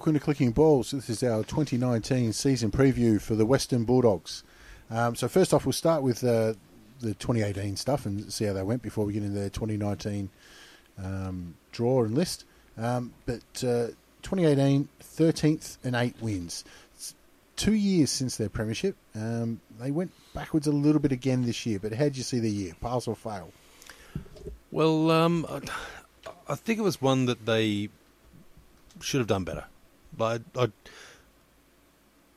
Welcome to Clicking Balls. This is our 2019 season preview for the Western Bulldogs. Um, so first off, we'll start with uh, the 2018 stuff and see how they went before we get into their 2019 um, draw and list. Um, but uh, 2018, 13th and 8 wins. It's two years since their premiership. Um, they went backwards a little bit again this year, but how did you see the year? Pass or fail? Well, um, I think it was one that they should have done better. But I,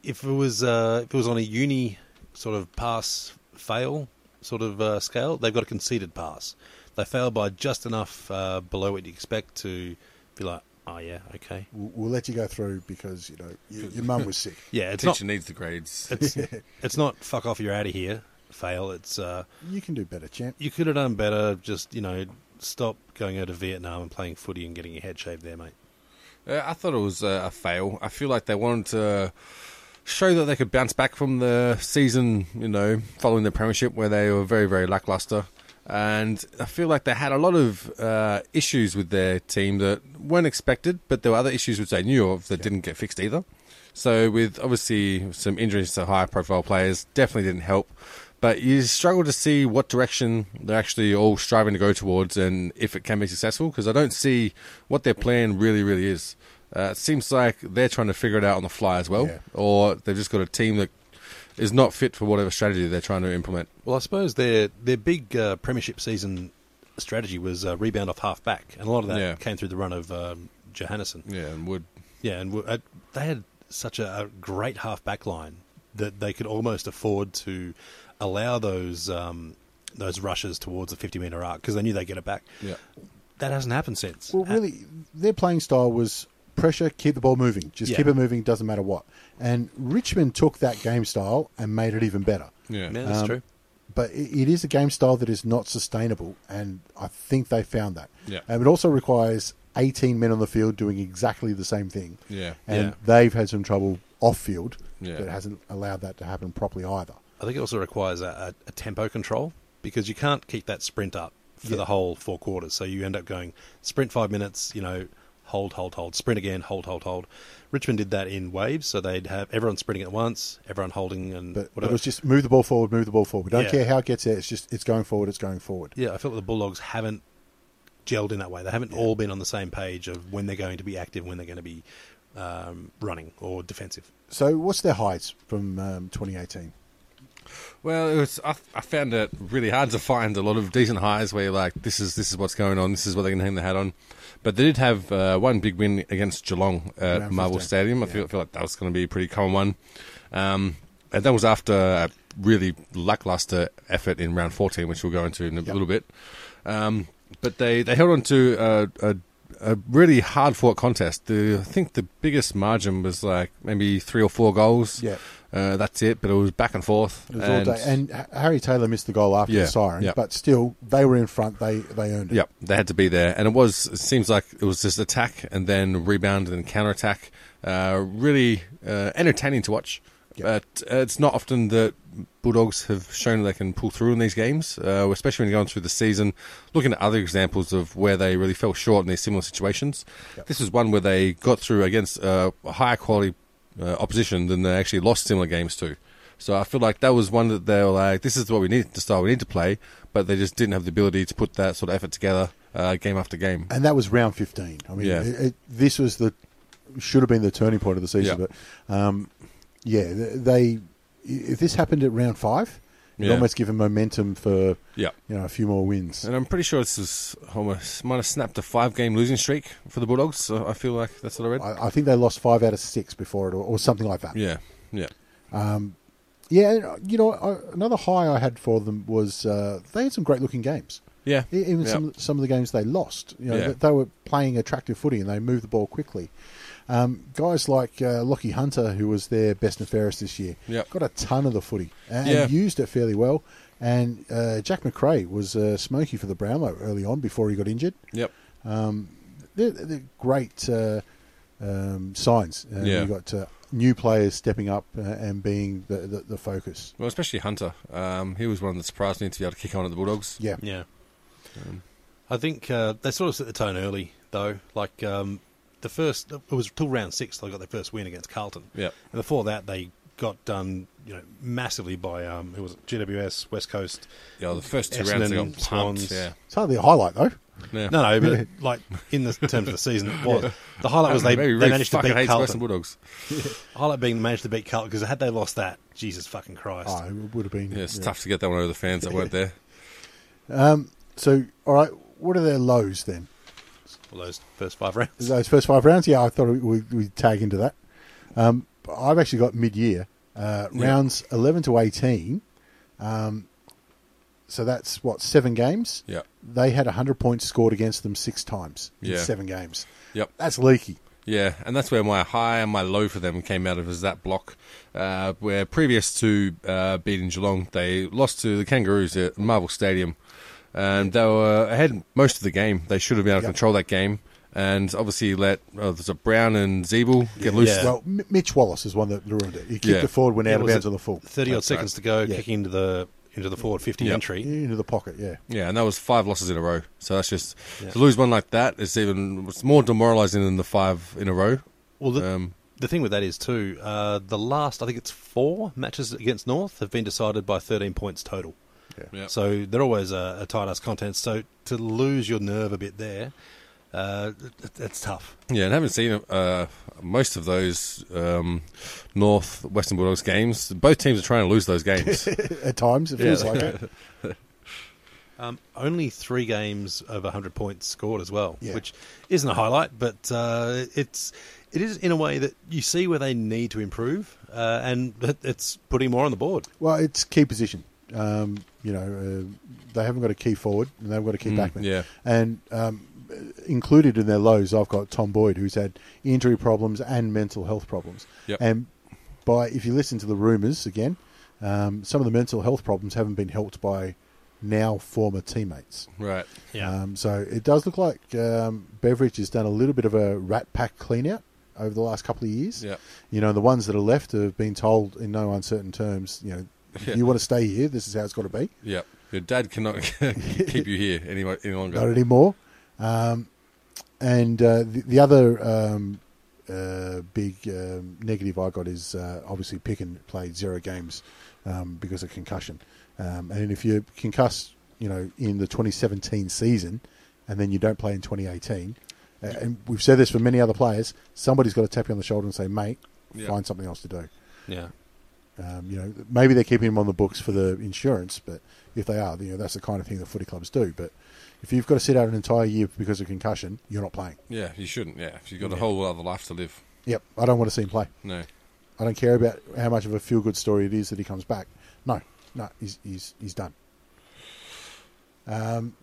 if it was uh, if it was on a uni sort of pass fail sort of uh, scale, they've got a conceded pass. They failed by just enough uh, below what you expect to be like, oh yeah, okay. We'll, we'll let you go through because you know your, your mum was sick. Yeah, it's Teacher not. needs the grades. It's, it's not fuck off. You're out of here. Fail. It's uh, You can do better, champ. you could have done better. Just you know, stop going out to Vietnam and playing footy and getting your head shaved there, mate. Uh, I thought it was uh, a fail. I feel like they wanted to show that they could bounce back from the season, you know, following the premiership where they were very, very lackluster. And I feel like they had a lot of uh, issues with their team that weren't expected, but there were other issues which they knew of that didn't get fixed either. So, with obviously some injuries to high profile players, definitely didn't help. But you struggle to see what direction they're actually all striving to go towards and if it can be successful because I don't see what their plan really, really is. Uh, it seems like they're trying to figure it out on the fly as well, Yeah. or they've just got a team that is not fit for whatever strategy they're trying to implement. Well, I suppose their their big uh, premiership season strategy was uh, rebound off half back, and a lot of that Yeah. came through the run of um, Johannisen. Yeah, and Wood. Yeah, and uh, they had such a, a great half back line that they could almost afford to allow those um, those rushes towards the fifty meter arc because they knew they'd get it back. yeah. That hasn't happened since. Well, really, their playing style was pressure, keep the ball moving. Just Yeah. keep it moving, doesn't matter what. And Richmond took that game style and made it even better. Yeah. yeah, that's Um, true. But it, it is a game style that is not sustainable, and I think they found that. Yeah. And it also requires 18 men on the field doing exactly the same thing. Yeah. And Yeah. they've had some trouble off field Yeah. that hasn't allowed that to happen properly either. I think it also requires a, a, a tempo control because you can't keep that sprint up for Yeah. the whole four quarters. So you end up going sprint five minutes, you know, hold, hold, hold, sprint again, hold, hold, hold. Richmond did that in waves, so they'd have everyone sprinting at once, everyone holding, and But, but it was just move the ball forward, move the ball forward. We don't Yeah. care how it gets there. It's just it's going forward. It's going forward. yeah, I felt that the Bulldogs haven't gelled in that way. They haven't all been on the same page of when they're going to be active, when they're going to be um, running or defensive. So what's their highs from um, 2018? Well, it was. I, I found it really hard to find a lot of decent highs where you're like, this is this is what's going on. This is what they can hang their hat on. But they did have uh, one big win against Geelong at Marvel 15, Stadium. I yeah. feel, feel like that was going to be a pretty common one. Um, and that was after a really lackluster effort in round 14, which we'll go into in a Yep. little bit. Um, but they, they held on to a, a, a really hard fought contest. The, I think the biggest margin was like maybe three or four goals. Yeah. Uh, that's it, but it was back and forth. It was all day. And Harry Taylor missed the goal after Yeah, the siren, yeah. but still, they were in front. They they earned it. Yep, they had to be there, and it was. It seems like it was just attack and then rebound and counter attack. Uh, really uh, entertaining to watch. Yeah. But uh, it's not often that Bulldogs have shown they can pull through in these games, uh, especially when you're going through the season. Looking at other examples of where they really fell short in these similar situations, Yep. this is one where they got through against uh, a higher quality uh, opposition than they actually lost similar games to. So I feel like that was one that they were like, this is what we need, the style we need to play, but they just didn't have the ability to put that sort of effort together uh, game after game. and that was round 15. I mean, Yeah. it, it, this was the should have been the turning point of the season. Yeah. But um, yeah, they if this happened at round five, it Yeah. almost give them momentum for Yeah. you know a few more wins. And I'm pretty sure this is almost might have snapped a five game losing streak for the Bulldogs. So I feel like that's what I read. I, I think they lost five out of six before it, or, or something like that. yeah, yeah, Yeah, you know, I, another high I had for them was uh, they had some great looking games. yeah, Even Yeah. some some of the games they lost, you know, Yeah. they, they were playing attractive footy and they moved the ball quickly. Um, guys like uh, Lachie Hunter, who was their best and fairest this year, Yep. got a ton of the footy and, Yeah. used it fairly well. And uh, Jack Macrae was uh, smoky for the Brownlow early on before he got injured. yep, They're, they're great uh, um, signs. Uh, Yeah. You've got uh, new players stepping up uh, and being the, the, the focus. Well, especially Hunter. Um, he was one that surprised me to be able to kick on at the Bulldogs. Yeah. Yeah. I think uh, they sort of set the tone early, though. Like um, the first, it was till round six they got their first win against Carlton. Yep. And before that, they got done, you know, massively by um, who was it? GWS, West Coast. Yeah, the first two rounds they got pumped. Swans. Yeah, It's hardly a highlight, though. yeah. No, no, but like in the terms of the season, it was the highlight was they, they really managed to beat hates Western Carlton. Bulldogs. The highlight being they managed to beat Carlton because had they lost that, Jesus fucking Christ! Oh, it would have been. Yeah, it's yeah. tough to get that one over the fans that weren't there. Um, So, all right, what are their lows then? All those first five rounds. Those first five rounds? Yeah, I thought we, we'd tag into that. Um, I've actually got mid year, uh, Yeah. rounds 11 to 18. Um, so that's what, seven games? Yeah, They had 100 points scored against them six times in Yeah. seven games. yep. That's leaky. Yeah, and that's where my high and my low for them came out of is that block, uh, where previous to uh, beating Geelong, they lost to the Kangaroos at Marvel Stadium, and they were ahead most of the game. They should have been able to Yep. control that game, and obviously let uh, there's a Brown and Ziebell get loose. Yeah. Well, M- Mitch Wallis is one that ruined it. He kicked Yeah. it forward, went Yeah, out of was bounds it on the full. Thirty odd seconds right. to go, Yeah. kicking into the into the forward fifty Yep. entry. Into the pocket, yeah. Yeah, and that was five losses in a row. So that's just Yeah. to lose one like that is even it's more demoralising than the five in a row. Well, the, Um, the thing with that is too, uh, the last I think it's four matches against North have been decided by thirteen points total. Yeah. So they're always a, a tight ass contest. So to lose your nerve a bit there, uh, it, it's tough. Yeah, and having seen uh, most of those um, North Western Bulldogs games, both teams are trying to lose those games. At times, it feels like it. Um, only three games over 100 points scored as well, Yeah. which isn't a highlight, but uh, it's it is in a way that you see where they need to improve, uh, and it's putting more on the board. Well, it's key position. Um, you know, uh, they haven't got a key forward and they've got a key Mm, backman. yeah. And um, included in their lows, I've got Tom Boyd, who's had injury problems and mental health problems. Yep. And by if you listen to the rumours again, um, some of the mental health problems haven't been helped by now former teammates. Right. Um, so it does look like um, Beveridge has done a little bit of a rat pack clean out over the last couple of years. Yeah. You know, the ones that are left have been told in no uncertain terms, you know, Yeah. you want to stay here, this is how it's got to be. Yeah. Your dad cannot keep you here any, any longer. Not anymore. Um, and uh, the, the other um, uh, big um, negative I got is uh, obviously Picken played zero games um, because of concussion. Um, and if you concuss, you know, in the 2017 season, and then you don't play in 2018, uh, and we've said this for many other players, somebody's got to tap you on the shoulder and say, "Mate, Yeah. find something else to do." Yeah. Um, you know, maybe they're keeping him on the books for the insurance, but if they are, you know, that's the kind of thing that footy clubs do. But if you've got to sit out an entire year because of concussion, you're not playing. Yeah, you shouldn't. Yeah, if you've got a whole other life to live. Yep, I don't want to see him play. No. I don't care about how much of a feel good story it is that he comes back. No, no, he's he's he's done. Um,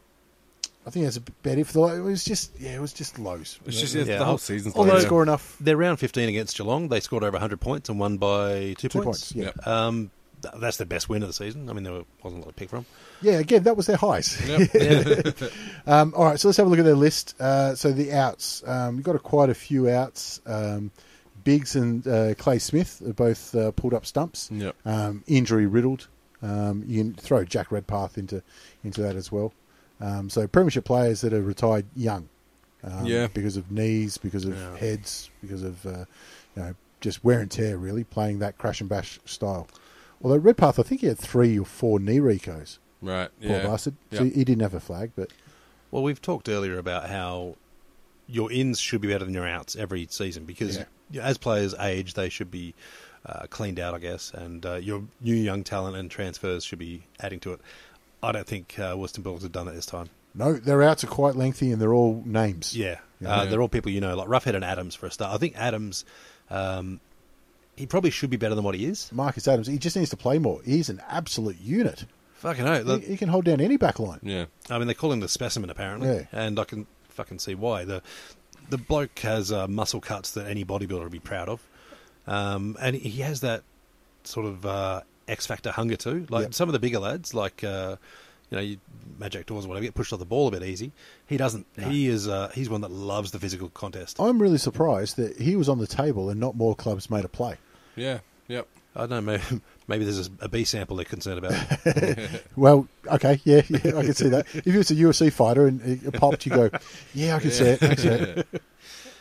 I think that's a bit better. For the it was just yeah, it was just lows. It's just Yeah. yeah, the whole season's Although like they score enough They're round 15 against Geelong. They scored over 100 points and won by two, two points. points. Yeah, Yep. Um, that's their best win of the season. I mean, there wasn't a lot to pick from. yeah. Again, that was their highs. Yep. Um, all right, so let's have a look at their list. Uh, so the outs, um, you've got a, quite a few outs. Um, Biggs and uh, Clay Smith are both uh, pulled up stumps. Yep. Um, injury riddled. Um, you can throw Jack Redpath into into that as well. Um, so premiership players that are retired young, um, Yeah. because of knees, because of Yeah. heads, because of uh, you know just wear and tear. Really playing that crash and bash style. Although Redpath, I think he had three or four knee recos. Right. Poor Yeah. bastard. So Yep. he didn't have a flag, but Well, we've talked earlier about how your ins should be better than your outs every season because Yeah. as players age, they should be uh, cleaned out, I guess, and uh, your new young talent and transfers should be adding to it. I don't think uh, Western Bulldogs have done it this time. no, their outs are quite lengthy and they're all names. Yeah, Yeah. Uh, they're all people you know, like Roughead and Adams for a start. I think Adams, um, he probably should be better than what he is. Marcus Adams, he just needs to play more. He's an absolute unit. Fucking hell. He, he can hold down any back line. Yeah. I mean, they call him the specimen apparently, Yeah. and I can fucking see why. the The bloke has uh, muscle cuts that any bodybuilder would be proud of, um, and he has that sort of uh, X factor hunger too. Like Yep. some of the bigger lads, like uh, you know, you, Magic Doors or whatever, get pushed off the ball a bit easy. He doesn't. He is. Uh, he's one that loves the physical contest. I'm really surprised that he was on the table and not more clubs made a play. Yeah. Yep. I don't know. Maybe, maybe there's a, a B sample they're concerned about. Well, okay, yeah, yeah, I can see that. If he was a UFC fighter and it popped, you go, yeah, I can see it. I can see it.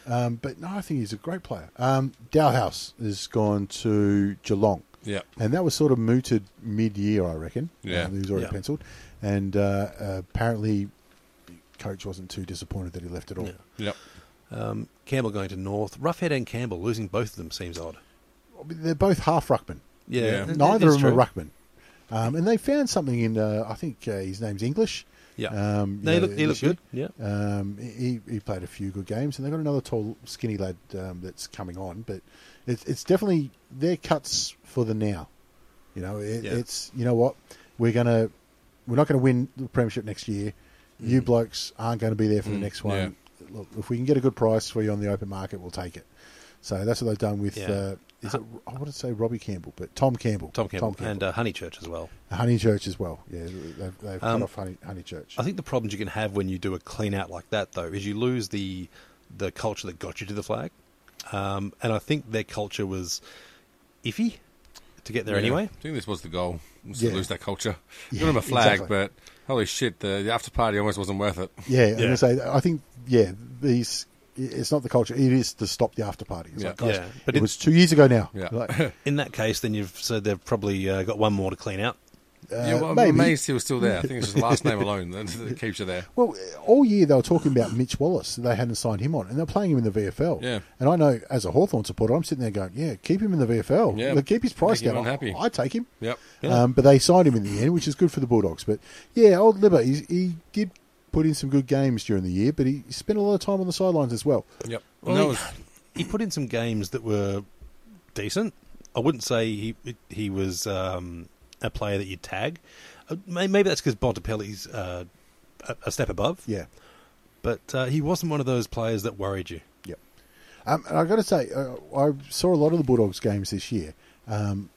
Um, but no, I think he's a great player. Um, Dahlhaus has gone to Geelong, Yep. and that was sort of mooted mid-year, I reckon. Yeah. Um, he was already Yeah. penciled, and uh, uh, apparently, coach wasn't too disappointed that he left at all. Yeah. Yep. Um, Campbell going to North. Roughead and Campbell losing both of them seems odd. They're both half ruckman. Yeah, Yeah. Neither of them true. are ruckman. Um, and they found something in, uh, I think uh, his name's English. Yeah, Um, no, he know, looked, he looked good. Yeah, Um, he he played a few good games, and they've got another tall, skinny lad um, that's coming on. But it's it's definitely their cuts for the now. You know, it, Yeah. it's you know what we're gonna we're not going to win the premiership next year. You blokes aren't going to be there for the Mm, next one. Look, if we can get a good price for you on the open market, we'll take it. So that's what they've done with. Yeah. Uh, is it? I want to say Robbie Campbell, but Tom Campbell. Tom Campbell, and uh, Honeychurch as well. Honeychurch as well. Yeah, they've, they've Um, cut off Honey, Honeychurch. I think the problems you can have when you do a clean out like that, though, is you lose the the culture that got you to the flag. Um, and I think their culture was iffy to get there Yeah. anyway. I think this was the goal. Was Yeah. to lose that culture. Yeah, Give them a flag, exactly. but holy shit, the, the after party almost wasn't worth it. Yeah, I'm Yeah. gonna say. I think yeah, these. It's not the culture. It is to stop the after party. It's Yeah. like, guys, Yeah, but it it- was two years ago now. Yeah. Like, In that case, then you've so they've probably uh, got one more to clean out. Uh, yeah, well, I'm maybe. amazed he was still there. I think it's just last name alone that, that keeps you there. Well, all year they were talking about Mitch Wallis. They hadn't signed him on, and they're playing him in the VFL. Yeah. And I know, as a Hawthorn supporter, I'm sitting there going, "Yeah, keep him in the VFL. Yeah. Like, keep his price Make down. unhappy. I take him." Yep. Yeah. Um, but they signed him in the end, which is good for the Bulldogs. But yeah, old Libber, he, he did put in some good games during the year, but he spent a lot of time on the sidelines as well. Yep. Well, And he, was, he put in some games that were decent. I wouldn't say he he was um, a player that you'd tag. Uh, Maybe that's because Bontempelli's uh, a, a step above, Yeah. but uh, he wasn't one of those players that worried you. Yep. Um, and I got to say, uh, I saw a lot of the Bulldogs games this year. Um,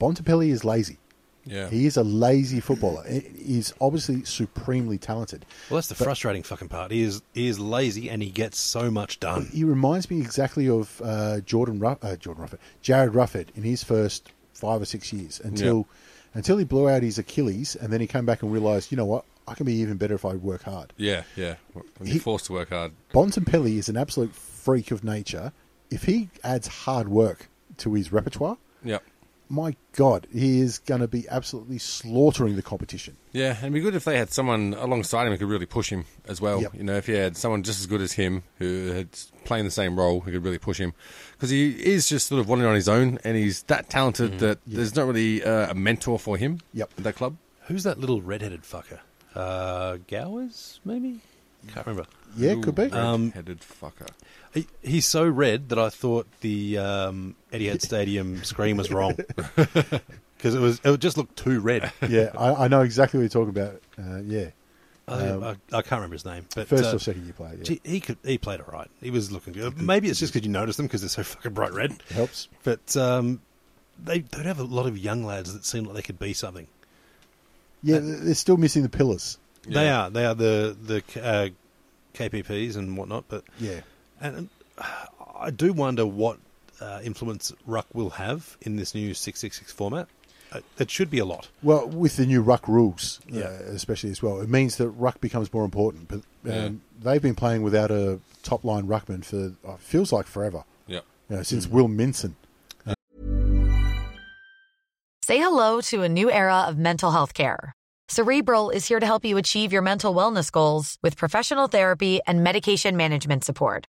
Bontempelli is lazy. yeah. He is a lazy footballer. He- He's obviously supremely talented. Well, that's the frustrating fucking part. He is he is lazy and he gets so much done. He reminds me exactly of uh, Jordan Ruff, uh, Jordan Rufford, Jarryd Roughead in his first five or six years until until he blew out his Achilles, and then he came back and realised, you know what, I can be even better if I work hard. yeah, yeah. When you're forced to work hard. Bontempelli is an absolute freak of nature. If he adds hard work to his repertoire, Yep. My God, he is going to be absolutely slaughtering the competition. Yeah, and it'd be good if they had someone alongside him who could really push him as well. Yep. You know, if he had someone just as good as him who had playing the same role, who could really push him. Because he is just sort of wandering on his own, and he's that talented that there's not really uh, a mentor for him Yep. at that club. Who's that little red-headed fucker? Uh, Gowers, maybe? Can't remember. Yeah, could be. Um, Headed fucker. He, he's so red that I thought the um, Etihad Stadium screen was wrong because it was it just looked too red. yeah, I, I know exactly what you're talking about. Uh, yeah, I, Um, I, I can't remember his name, but first uh, or second year player. Yeah. gee, he could he played all right. He was looking good. Maybe it's just because you notice them because they're so fucking bright red. It Helps. But um, they don't have a lot of young lads that seem like they could be something. Yeah, they're still missing the pillars. They are. They are the the uh, KPPs and whatnot. But Yeah, and uh, I do wonder what uh, influence Ruck will have in this new 666 format, uh, it should be a lot. Well, with the new ruck rules, uh, especially as well, it means that ruck becomes more important. But um, Yeah. they've been playing without a top line ruckman for uh, feels like forever. Yeah. You know, since Will Minson. Say hello to a new era of mental health care. Cerebral is here to help you achieve your mental wellness goals with professional therapy and medication management support.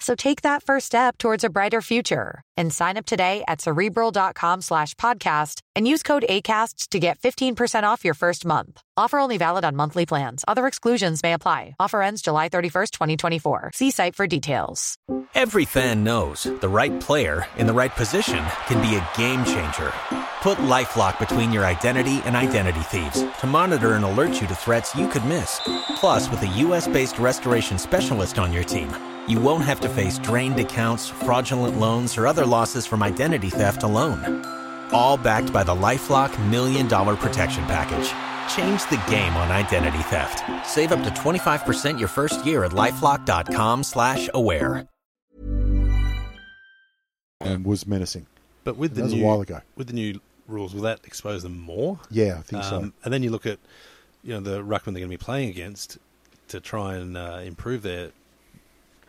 So take that first step towards a brighter future and sign up today at cerebral.com slash podcast and use code ACAST to get 15% off your first month. Offer only valid on monthly plans. Other exclusions may apply. Offer ends July 31st, 2024. See site for details. Every fan knows the right player in the right position can be a game changer. Put LifeLock between your identity and identity thieves to monitor and alert you to threats you could miss. Plus, with a U.S.-based restoration specialist on your team, you won't have to face drained accounts, fraudulent loans, or other losses from identity theft alone. All backed by the LifeLock Million Dollar Protection Package. Change the game on identity theft. Save up to 25% your first year at LifeLock.com slash aware. and was menacing. But with the That was a new, while ago. with the new rules, will that expose them more? Yeah, I think so. Um, and then you look at you know the ruckman they're going to be playing against to try and uh, improve their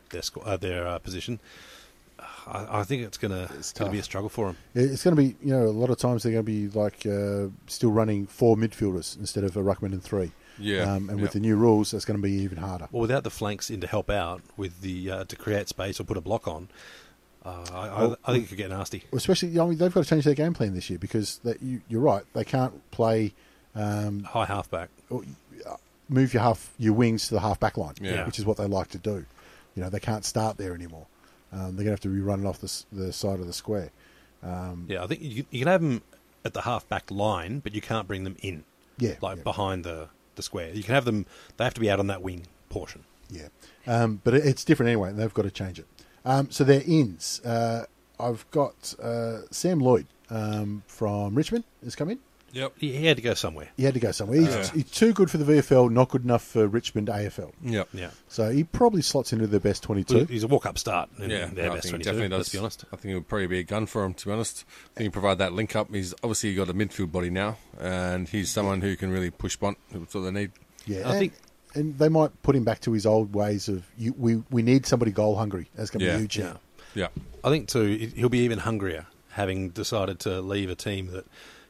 their sco- uh, their uh, position. I, I think it's going to it's going to be a struggle for them. It's going to be, you know, a lot of times they're going to be like uh, still running four midfielders instead of a ruckman and three. Yeah, Um, and yeah. with the new rules, that's going to be even harder. Well, without the flanks in to help out with the uh, to create space or put a block on, uh, I, I, Well, I think it could get nasty. Especially, you know, they've got to change their game plan this year because that you, you're right. They can't play um, High halfback. or, uh, move your half your wings to the half back line, Yeah. which is what they like to do. You know, they can't start there anymore. Um, they're going to have to be running off the, the side of the square. Um, Yeah, I think you, you can have them at the half back line, but you can't bring them in. Yeah, like yeah. behind the the square. You can have them. They have to be out on that wing portion. Yeah, um, but it, it's different anyway, and they've got to change it. Um, so their ins. Uh, I've got uh, Sam Lloyd um, from Richmond has come in. Yep. He, he had to go somewhere. He had to go somewhere. He's, Yeah. he's too good for the VFL, not good enough for Richmond AFL. Yep. Yeah, So he probably slots into the best twenty-two. he's a walk up start. In Yeah, their no, I best think he 22, definitely does. Let's be honest. I think it would probably be a gun for him. To be honest, I think he provide that link up. He's obviously got a midfield body now, and he's someone who can really push Bont. That's what they need. Yeah, I and, think- and they might put him back to his old ways of you, we we need somebody goal hungry. That's going to Yeah. be huge. Yeah, Yeah. I think too. he- He'll be even hungrier having decided to leave a team that.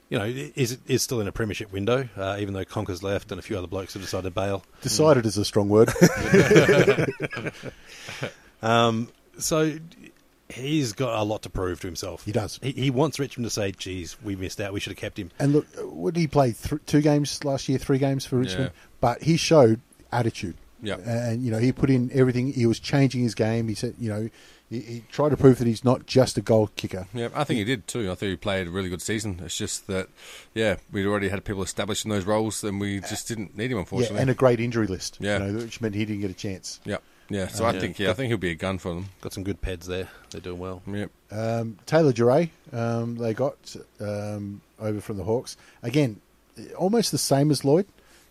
You know, is is still in a premiership window, uh, even though Conca's left and a few other blokes have decided to bail. Decided is a strong word. Um, so he's got a lot to prove to himself. He does. He, he wants Richmond to say, "Geez, we missed out. We should have kept him." and look, what did he play? Th- two games last year, three games for Richmond, Yeah. but he showed attitude. Yeah. and you know he put in everything. He was changing his game. He said, you know, he, he tried to prove that he's not just a goal kicker. Yeah, I think he did too. I think he played a really good season. It's just that, yeah, we'd already had people established in those roles, and we just didn't need him, Yeah, unfortunately. and a great injury list. Yeah. you know, which meant he didn't get a chance. yeah, yeah. So I Yeah. think, yeah, I think he'll be a gun for them. Got some good pads there. They're doing well. Yep. Um, Taylor Duryea, um, they got um, over from the Hawks again, almost the same as Lloyd,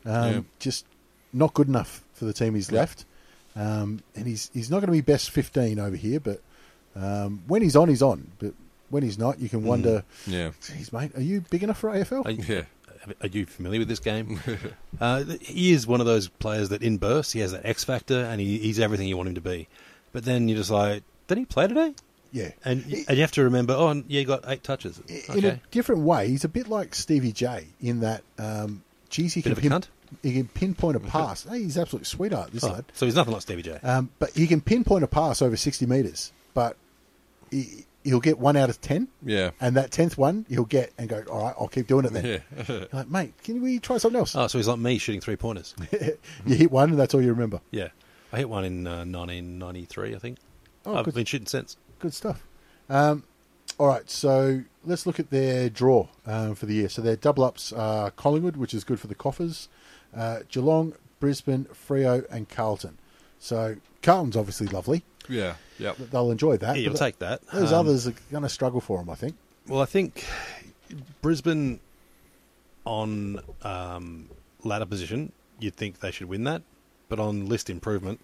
um, Yeah. just not good enough for the team he's Yeah. left. Um, and he's he's not going to be best fifteen over here, but um, when he's on, he's on. But when he's not, you can wonder, Yeah. geez, mate, are you big enough for AFL? Are you, Yeah. are you familiar with this game? uh, he is one of those players that in bursts he has that X factor and he, he's everything you want him to be. But then you're just like, did he play today? yeah, And and you have to remember, oh, yeah, he got eight touches. in Okay. a different way, he's a bit like Stevie J in that, um, geez, he Bit can, of a pin, cunt? He can pinpoint a pass. hey, he's an absolute sweetheart, this Oh, lad. so he's nothing like Stevie J. Um, but he can pinpoint a pass over 60 metres, but he, he'll get one out of 10. Yeah. And that 10th one, he'll get and go, all right, I'll keep doing it then. Yeah. Like, mate, can we try something else? Oh, so he's like me shooting three pointers. you hit one and that's all you remember. yeah. I hit one in uh, 1993, I think. Oh, I've good. been shooting since. Good stuff. Um, All right, so let's look at their draw um, for the year. So their double ups are Collingwood, which is good for the coffers, uh, Geelong, Brisbane, Freo, and Carlton. So Carlton's obviously lovely. Yeah, yep. They'll enjoy that. Yeah, you'll take that. Those Um, others are going to struggle for them, I think. Well, I think Brisbane on um, ladder position, you'd think they should win that, but on list improvement,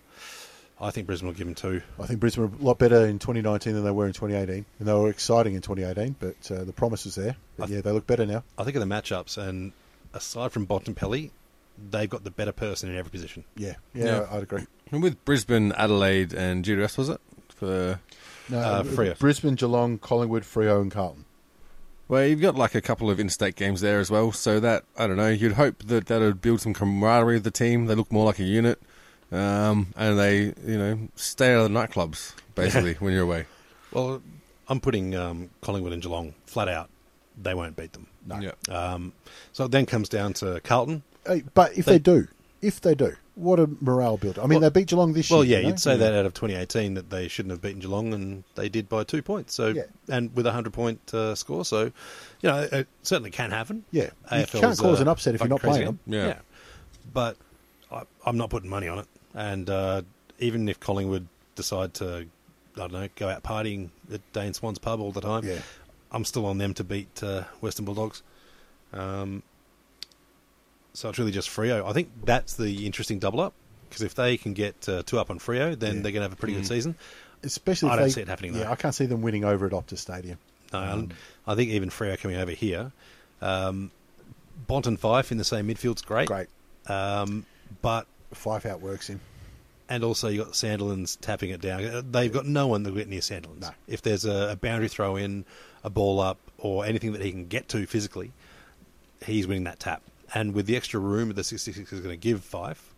I think Brisbane will give them two. I think Brisbane were a lot better in 2019 than they were in 2018, and they were exciting in 2018. But uh, the promise is there. But I- yeah, they look better now. I think of the matchups, and aside from Bontempelli, they've got the better person in every position. Yeah, yeah, Yeah. I'd agree. And with Brisbane, Adelaide, and GWS, was it? For No, Uh, Freo. Brisbane, Geelong, Collingwood, Freo, and Carlton. well, you've got like a couple of interstate games there as well, so that I don't know. You'd hope that that would build some camaraderie of the team. They look more like a unit, um, and they you know stay out of the nightclubs basically when you're away. Well, I'm putting um, Collingwood and Geelong flat out. They won't beat them. No. Yeah. Um, so it then comes down to Carlton. Hey, but if They- they, do, if they do, what a morale builder. I mean, Well- they beat Geelong this Well, year. Well, yeah, you know? you'd say that out of 2018 that they shouldn't have beaten Geelong, and they did by two points. So, Yeah. and with a hundred point uh, score, so you know it certainly can happen. Yeah, you can't cause uh, an upset if you're not playing game. them. Yeah. but I, I'm not putting money on it. And uh, even if Collingwood decide to, I don't know, go out partying at Dane Swan's pub all the time, Yeah. I'm still on them to beat uh, Western Bulldogs. Um, so it's really just Freo. I think that's the interesting double up because if they can get uh, two up on Freo, then Yeah. they're going to have a pretty good season. Especially I if don't they, see it happening, Yeah. I can't see them winning over at Optus Stadium. No, Um, I think even Freo coming over here, um, Bont and Fyfe in the same midfield's great. Great. Um, but Fyfe outworks him. and also you've got Sandilands tapping it down. Uh, They've got no one that will get near Sandilands. No. If there's a, a boundary throw in, a ball up, or anything that he can get to physically, he's winning that tap. And with the extra room that the 66 is going to give Fyfe,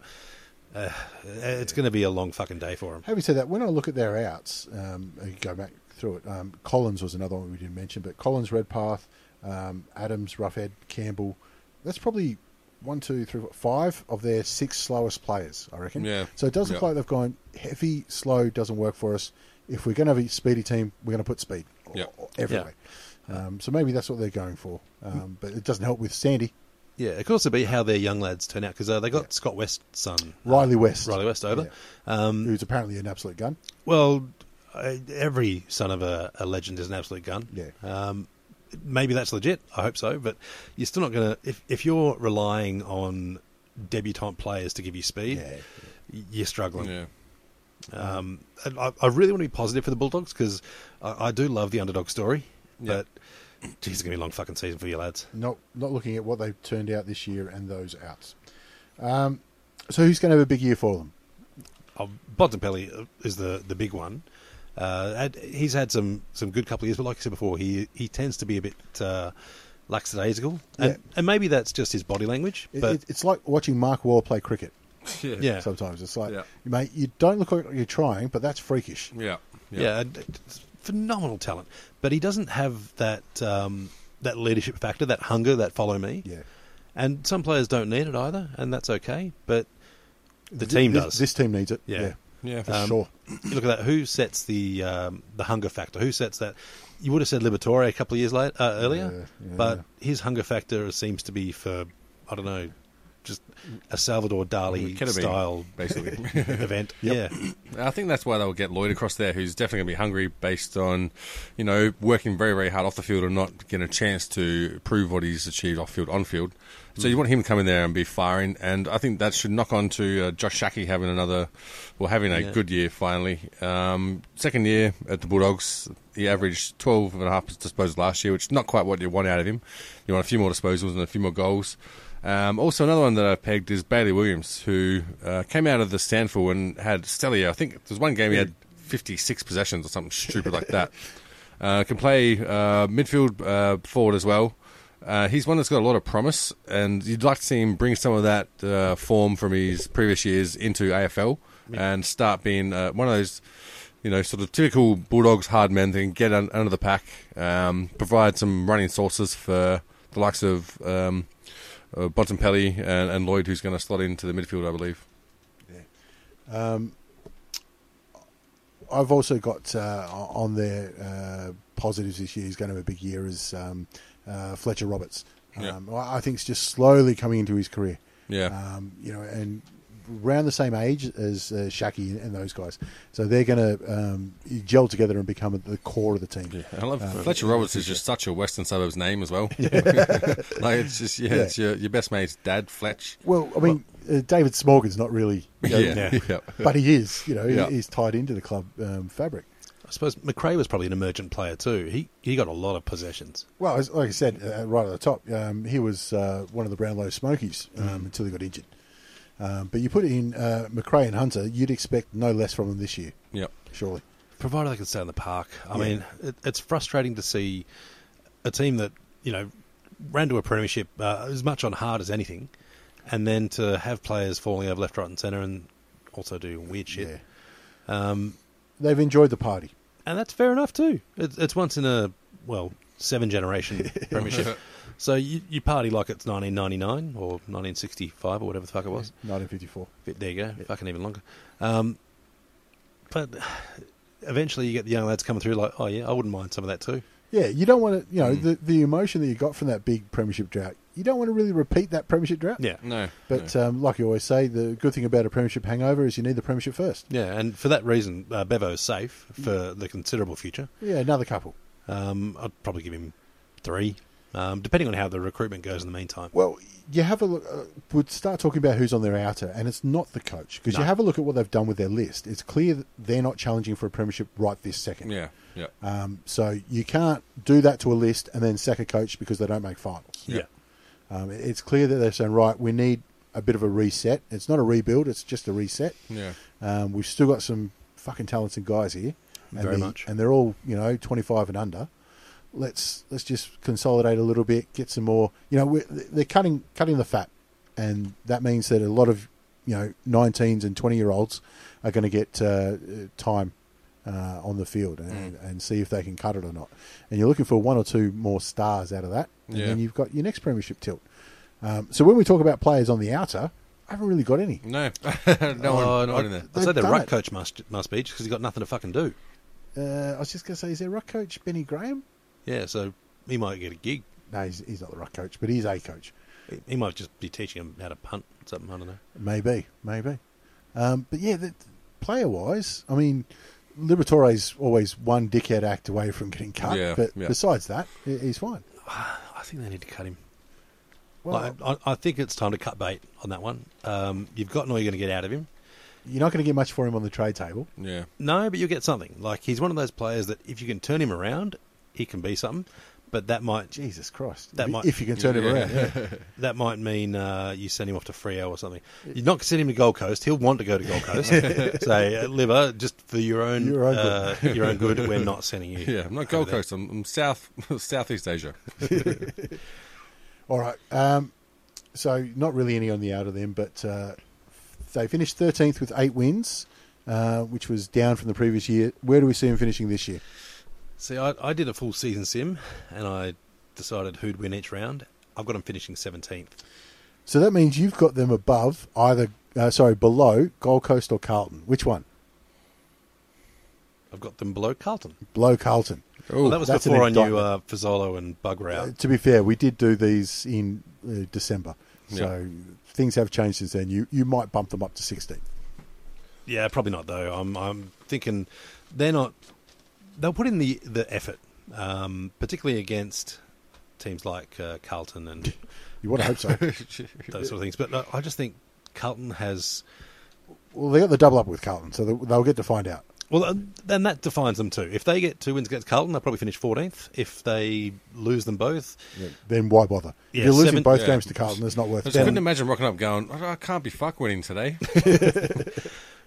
uh, it's going to be a long fucking day for him. Having said that, when I look at their outs, um, go back through it. Um, Collins was another one we didn't mention, but Collins, Redpath, um, Adams, Roughead, Campbell. That's probably one, two, three, four, five of their six slowest players, I reckon. Yeah. So it does look Yeah. like they've gone heavy, slow doesn't work for us. If we're going to have a speedy team, we're going to put speed Yeah. everywhere. Um, so maybe that's what they're going for. Um, but it doesn't help with Sandy, Yeah, it could also be how their young lads turn out because uh, they got Yeah. Scott West's son, Rhylee West, Rhylee West, over. Um, who's apparently an absolute gun. Well, uh, every son of a, a legend is an absolute gun. Yeah. Um, maybe that's legit. I hope so. But you're still not going to. If, if you're relying on debutante players to give you speed, Yeah. y- you're struggling. Yeah. Um, and I, I really want to be positive for the Bulldogs because I, I do love the underdog story. Yeah. But, geez, it's going to be a long fucking season for you lads. Not not looking at what they've turned out this year and those outs. Um, so who's going to have a big year for them? Oh, Bontempelli is the, the big one. Uh, and he's had some, some good couple of years, but like I said before, he he tends to be a bit uh, lackadaisical, and, Yeah. and maybe that's just his body language. But it, it's like watching Mark Waugh play cricket. Yeah. yeah, Sometimes it's like, Yeah. mate, you don't look like you're trying, but that's freakish. Yeah. yeah, and it's phenomenal talent. But he doesn't have that um, that leadership factor, that hunger, that follow me. Yeah, And some players don't need it either, and that's okay. But the Th- team this, does. This team needs it. Yeah. Yeah, Yeah. for Um, sure. look at that. Who sets the um, the hunger factor? Who sets that? You would have said Liberatore a couple of years late, uh, earlier, Yeah, yeah. but his hunger factor seems to be for I don't know, just a Salvador Dali style basically. event. Yeah, I think that's why they'll get Lloyd across there, who's definitely going to be hungry based on, you know, working very, very hard off the field and not getting a chance to prove what he's achieved off field, on field. So you want him to come in there and be firing, and I think that should knock on to uh, Josh Schache having another, well, having a Yeah. good year finally. Um, second year at the Bulldogs, he averaged 12 and a half disposals last year, which is not quite what you want out of him. You want a few more disposals and a few more goals. Um, also, another one that I've pegged is Bailey Williams, who uh, came out of the Stanford and had stellar. I think there was one game he had 56 possessions or something stupid like that. Uh, can play uh, midfield uh, forward as well. Uh, he's one that's got a lot of promise, and you'd like to see him bring some of that uh, form from his previous years into AFL and start being uh, one of those, you know, sort of typical Bulldogs hard men that can get un- under the pack, um, provide some running sources for the likes of um, uh, Bontempelli and, and Lloyd, who's going to slot into the midfield, I believe. Yeah. Um, I've also got uh, on their uh, positives this year. He's going to have a big year as um, uh, Fletcher Roberts. Yeah. Um, I I think it's just slowly coming into his career. Yeah. Um, you know, and around the same age as uh, Schache and those guys, so they're going to um, gel together and become the core of the team. Yeah, I love Um, Fletcher Roberts is just such a Western suburbs name as well. like it's just yeah, Yeah. it's your, your best mate's dad, Fletch. Well, I mean, uh, David Smorgon's not really, you know, Yeah, yeah. but he is. You know, Yeah. he's tied into the club um, fabric. I suppose Macrae was probably an emergent player too. He he got a lot of possessions. Well, like I said, uh, right at the top, um, he was uh, one of the Brownlow Smokies um, until he got injured. Um, but you put in uh, Macrae and Hunter, you'd expect no less from them this year, Yep. surely. provided they can stay in the park. I Yeah. mean, it, it's frustrating to see a team that you know ran to a premiership uh, as much on hard as anything, and then to have players falling over left, right, and centre, and also do weird shit. Yeah. Um, They've enjoyed the party. and that's fair enough too. It's, it's once in a well seven generation premiership, so you, you party like it's 1999 or 1965 or whatever the fuck it was. 1954. There you go, fucking even longer. Um, but eventually, you get the young lads coming through like, oh yeah, I wouldn't mind some of that too. Yeah, you don't want to, you know, Mm. the, the emotion that you got from that big premiership drought, you don't want to really repeat that premiership drought. Yeah, No, But no. um, like you always say, the good thing about a premiership hangover is you need the premiership first. yeah, and for that reason, uh, Bevo's safe for the considerable future. Yeah, another couple. Um, I'd probably give him three, um, depending on how the recruitment goes in the meantime. Well, you have a look. Uh, would start talking about who's on their outer, and it's not the coach because you have a look at what they've done with their list. It's clear that they're not challenging for a premiership right this second. yeah, yeah, Um, so you can't do that to a list and then sack a coach because they don't make finals. yeah. Um, it's clear that they're saying, right, we need a bit of a reset. It's not a rebuild; it's just a reset. yeah. Um, we've still got some fucking talented guys here, and Very the- much. and they're all you know twenty five and under. Let's let's just consolidate a little bit, get some more. You know, we're, they're cutting cutting the fat, and that means that a lot of you know nineteens and twenty year olds are going to get uh, uh, time uh, on the field and, and see if they can cut it or not. And you're looking for one or two more stars out of that, and Yeah. then you've got your next premiership tilt. Um, so when we talk about players on the outer, I haven't really got any. No, no Oh, one, no, one in there. I'd They've say the done ruck it. coach must must be because he's got nothing to fucking do. Uh, I was just going to say, is there ruck coach Benny Graham? Yeah, so he might get a gig. No, he's, he's not the ruck coach, but he's a coach. He- He might just be teaching him how to punt or something. I don't know. Maybe, maybe. Um, but yeah, the, player wise, I mean, Liberatore's always one dickhead act away from getting cut. Yeah, but yeah. besides that, he's fine. I think they need to cut him. Well, Like, I, I think it's time to cut bait on that one. Um, you've got all you're going to get out of him. you're not going to get much for him on the trade table. Yeah, No, but you'll get something. Like he's one of those players that if you can turn him around, he can be something. But that might Jesus Christ! That if, might- if you can turn him around. Yeah. that might mean uh, you send him off to Freo or something. You're not sending him to Gold Coast. He'll want to go to Gold Coast. Say, uh, Liver, just for your own Your own uh, your own good, we're not sending you. yeah. I'm not Gold Coast. I'm, I'm South Southeast Asia. All right. Um, so not really any on the out of them, but uh, they finished 13th with eight wins, uh, which was down from the previous year. Where do we see them finishing this year? See, I, I did a full season sim, and I decided who'd win each round. I've got them finishing 17th. So that means you've got them above either, uh, sorry, below Gold Coast or Carlton. Which one? I've got them below Carlton. Below Carlton. Oh, Well, that was that's before I knew indictment. uh, Fazolo and Bug were out. Uh, to be fair, we did do these in uh, December, so things have changed since then. You you might bump them up to 16. Yeah, probably not though. I'm I'm thinking they're not. They'll put in the the effort, um, particularly against teams like uh, Carlton and You want to hope so. those sort of things. But uh, I just think Carlton has. well, they got the double up with Carlton, so they'll, they'll get to find out. Well, uh, then that defines them too. If they get two wins against Carlton, they'll probably finish 14th. If they lose them both, Then why bother? Yeah, if you're losing seven- both yeah. games to Carlton, it's not worth I it. just couldn't imagine rocking up going, "Oh, I can't be fuck winning today.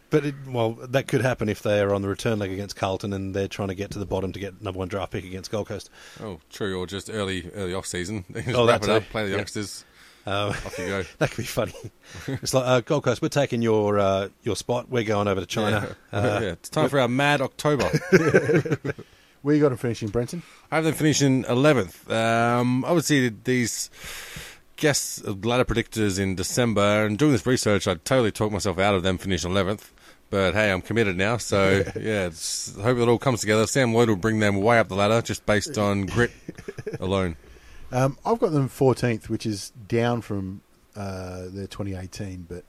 but it, well, that could happen if they are on the return leg against Carlton and they're trying to get to the bottom to get number one draft pick against Gold Coast. oh, true, or just early early off season. just Oh, wrap that it up, play the Yeah. youngsters, Uh, off you go. that could be funny. it's like uh, Gold Coast, we're taking your uh, your spot. We're going over to China. Yeah. Uh, yeah, it's time for our mad October. Where you got them finishing, Brenton? I have them finishing 11th. Um, obviously, these guest ladder predictors in December, and doing this research, I totally talked myself out of them finishing 11th. But hey, I'm committed now, so yeah, it's, hope it all comes together. Sam Lloyd will bring them way up the ladder just based on grit alone. Um, I've got them 14th, which is down from uh, their 2018, but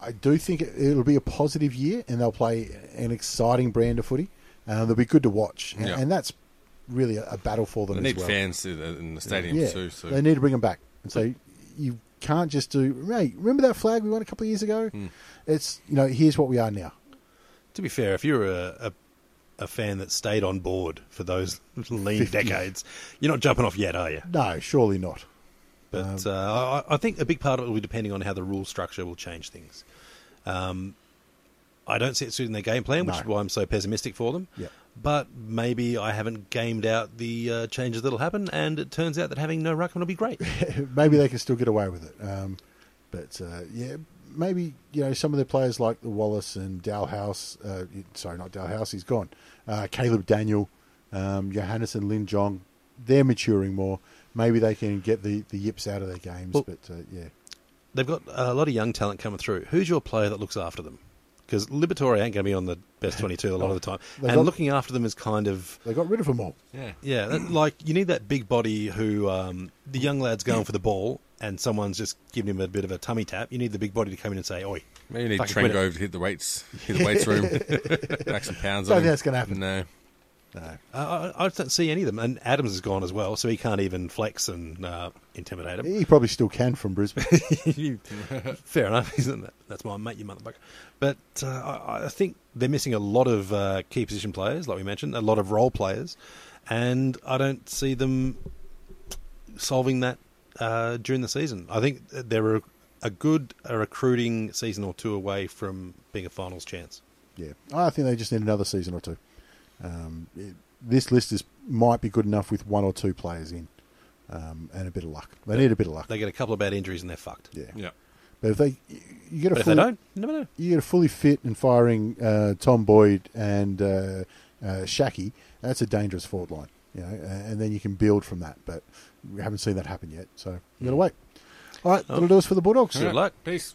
I do think it, it'll be a positive year, and they'll play an exciting brand of footy. Uh, they'll be good to watch, and, Yeah. and that's really a, a battle for them They as need well. fans in the, stadium yeah, too. So they need to bring them back and say you can't just do. Hey, remember that flag we won a couple of years ago? Hmm. It's you know here's what we are now. To be fair, if you're a, a a fan that stayed on board for those lean 50. decades, you're not jumping off yet, are you? No, surely not. But uh, I, I think a big part of it will be depending on how the rule structure will change things. Um, I don't see it suiting their game plan, which No. is why I'm so pessimistic for them. Yeah. But maybe I haven't gamed out the uh, changes that'll happen, and it turns out that having no ruckman will be great. maybe they can still get away with it. Um, but uh, yeah, maybe you know some of the players like the Wallis and Dahlhaus. Uh, sorry, not Dahlhaus. He's gone. Uh, Caleb Daniel, um, Johannisen and Lin Jong. They're maturing more. Maybe they can get the, the yips out of their games. Well- but uh, yeah, They've got a lot of young talent coming through. Who's your player that looks after them? Because Liberatore ain't going to be on the best 22 a lot of the time. They've And got- looking after them is kind of they got rid of them all. yeah, Yeah, that, like you need that big body who um, the young lad's going for the ball and someone's just giving him a bit of a tummy tap. You need the big body to come in and say, "Oi, maybe you need Fucking quit it. To hit the weights, hit the weights room, back some pounds. Don't on think him. that's gonna happen. No, No. I, I, I don't see any of them." And Adams is gone as well, so he can't even flex and uh, intimidate him. He probably still can from Brisbane. Fair enough, isn't that? That's my mate, you motherfucker. But uh, I, I think they're missing a lot of uh, key position players, like we mentioned, a lot of role players, and I don't see them solving that uh, during the season. I think they're a, a good a recruiting season or two away from being a finals chance. yeah, I think they just need another season or two. Um, it, this list is might be good enough with one or two players in, um, and a bit of luck. They need a bit of luck. They get a couple of bad injuries and they're fucked. Yeah. yeah, But if they, you get a But if they fully, don't, you never know. you get a fully fit and firing uh, Tom Boyd and uh, uh, Schache, that's a dangerous forward line. You know, and, and then you can build from that. But we haven't seen that happen yet, so you got to wait. All right, that'll do us for the Bulldogs. Good luck. Peace.